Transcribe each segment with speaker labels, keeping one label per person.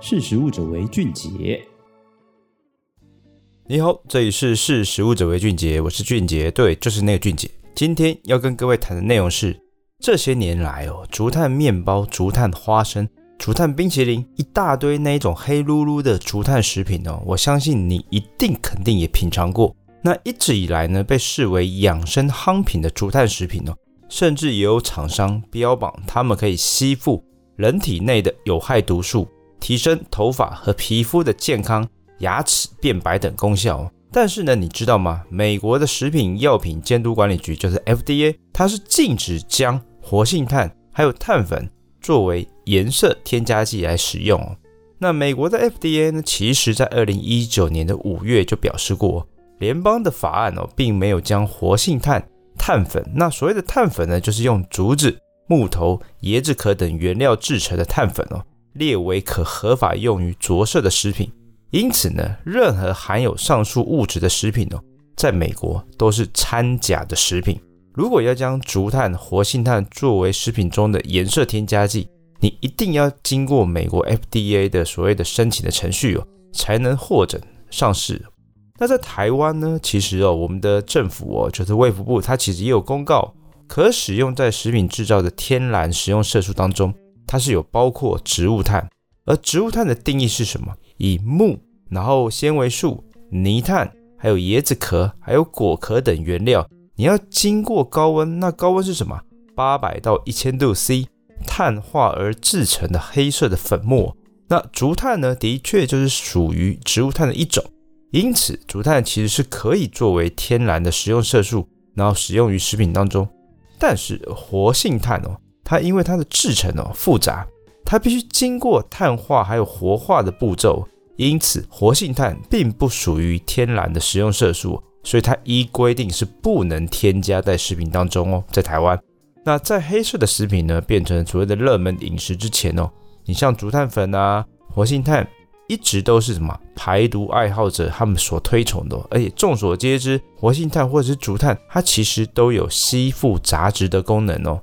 Speaker 1: 识食物者为俊杰。
Speaker 2: 你好，这里是识食物者为俊杰，我是俊杰，对，就是那个俊杰。今天要跟各位谈的内容是，这些年来哦，竹炭面包、竹炭花生、竹炭冰淇淋，一大堆那一种黑噜噜的竹炭食品哦，我相信你一定肯定也品尝过。那一直以来呢，被视为养生夯品的竹炭食品哦，甚至也有厂商标榜它们可以吸附人体内的有害毒素，提升头发和皮肤的健康、牙齿变白等功效。但是呢，你知道吗？美国的食品药品监督管理局就是 FDA，它是禁止将活性炭还有碳粉作为颜色添加剂来使用。那美国的 FDA 呢，其实在二零一九年的五月就表示过。联邦的法案哦，并没有将活性炭、碳粉，那所谓的碳粉呢，就是用竹子、木头、椰子壳等原料制成的碳粉哦，列为可合法用于着色的食品。因此呢，任何含有上述物质的食品哦，在美国都是掺假的食品。如果要将竹炭、活性炭作为食品中的颜色添加剂，你一定要经过美国 FDA 的所谓的申请的程序哦，才能获准上市。那在台湾呢？其实哦，我们的政府哦，就是卫福部，它其实也有公告，可使用在食品制造的天然食用色素当中，它是有包括植物炭。而植物炭的定义是什么？以木、然后纤维素、泥炭、还有椰子壳、还有果壳等原料，你要经过高温，那高温是什么？八百到一千度 C，碳化而制成的黑色的粉末。那竹炭呢，的确就是属于植物炭的一种。因此，竹炭其实是可以作为天然的食用色素，然后使用于食品当中。但是活性炭哦，它因为它的制程哦复杂，它必须经过碳化还有活化的步骤，因此活性炭并不属于天然的食用色素，所以它依规定是不能添加在食品当中哦。在台湾，那在黑色的食品呢变成所谓的热门饮食之前哦，你像竹炭粉啊、活性炭。一直都是什么排毒爱好者他们所推崇的，而且众所皆知，活性炭或者是竹炭，它其实都有吸附杂质的功能哦。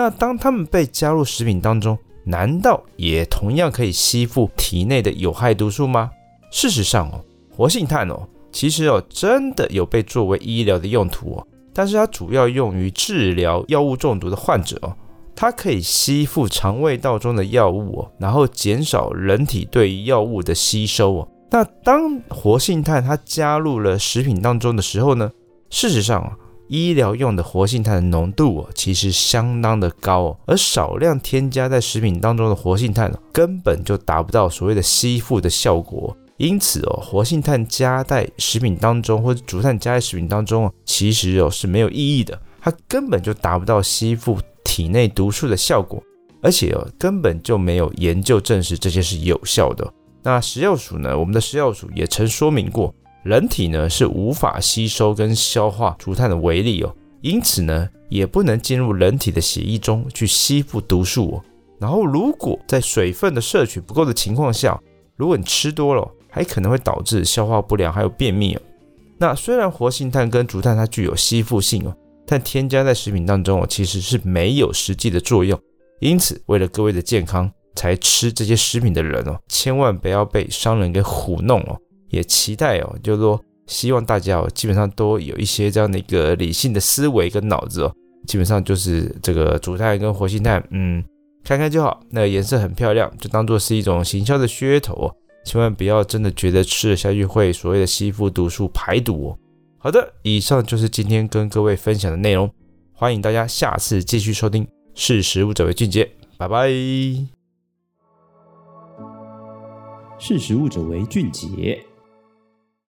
Speaker 2: 那当它们被加入食品当中，难道也同样可以吸附体内的有害毒素吗？事实上哦，活性炭哦，其实哦真的有被作为医疗的用途哦，但是它主要用于治疗药物中毒的患者哦。它可以吸附肠胃道中的药物哦，然后减少人体对于药物的吸收哦。那当活性炭它加入了食品当中的时候呢，事实上啊，医疗用的活性炭的浓度哦，其实相当的高哦，而少量添加在食品当中的活性炭根本就达不到所谓的吸附的效果。因此哦，活性炭加在食品当中或者竹炭加在食品当中哦，其实哦是没有意义的，它根本就达不到吸附。体内毒素的效果，而且哦，根本就没有研究证实这些是有效的。那食药署呢？我们的食药署也曾说明过，人体呢是无法吸收跟消化竹炭的微粒哦，因此呢也不能进入人体的血液中去吸附毒素哦。然后，如果在水分的摄取不够的情况下，如果你吃多了，还可能会导致消化不良还有便秘哦。那虽然活性炭跟竹炭它具有吸附性哦。但添加在食品当中哦，其实是没有实际的作用。因此，为了各位的健康才吃这些食品的人哦，千万不要被商人给唬弄哦。也期待哦，就是说，希望大家哦，基本上都有一些这样的一个理性的思维跟脑子哦。基本上就是这个竹炭跟活性炭，嗯，看看就好。那颜色很漂亮，就当做是一种行销的噱头哦。千万不要真的觉得吃了下去会所谓的吸附毒素排毒哦。好的，以上就是今天跟各位分享的内容，欢迎大家下次继续收听。识食物者为俊杰，拜拜。
Speaker 1: 识食物者为俊杰。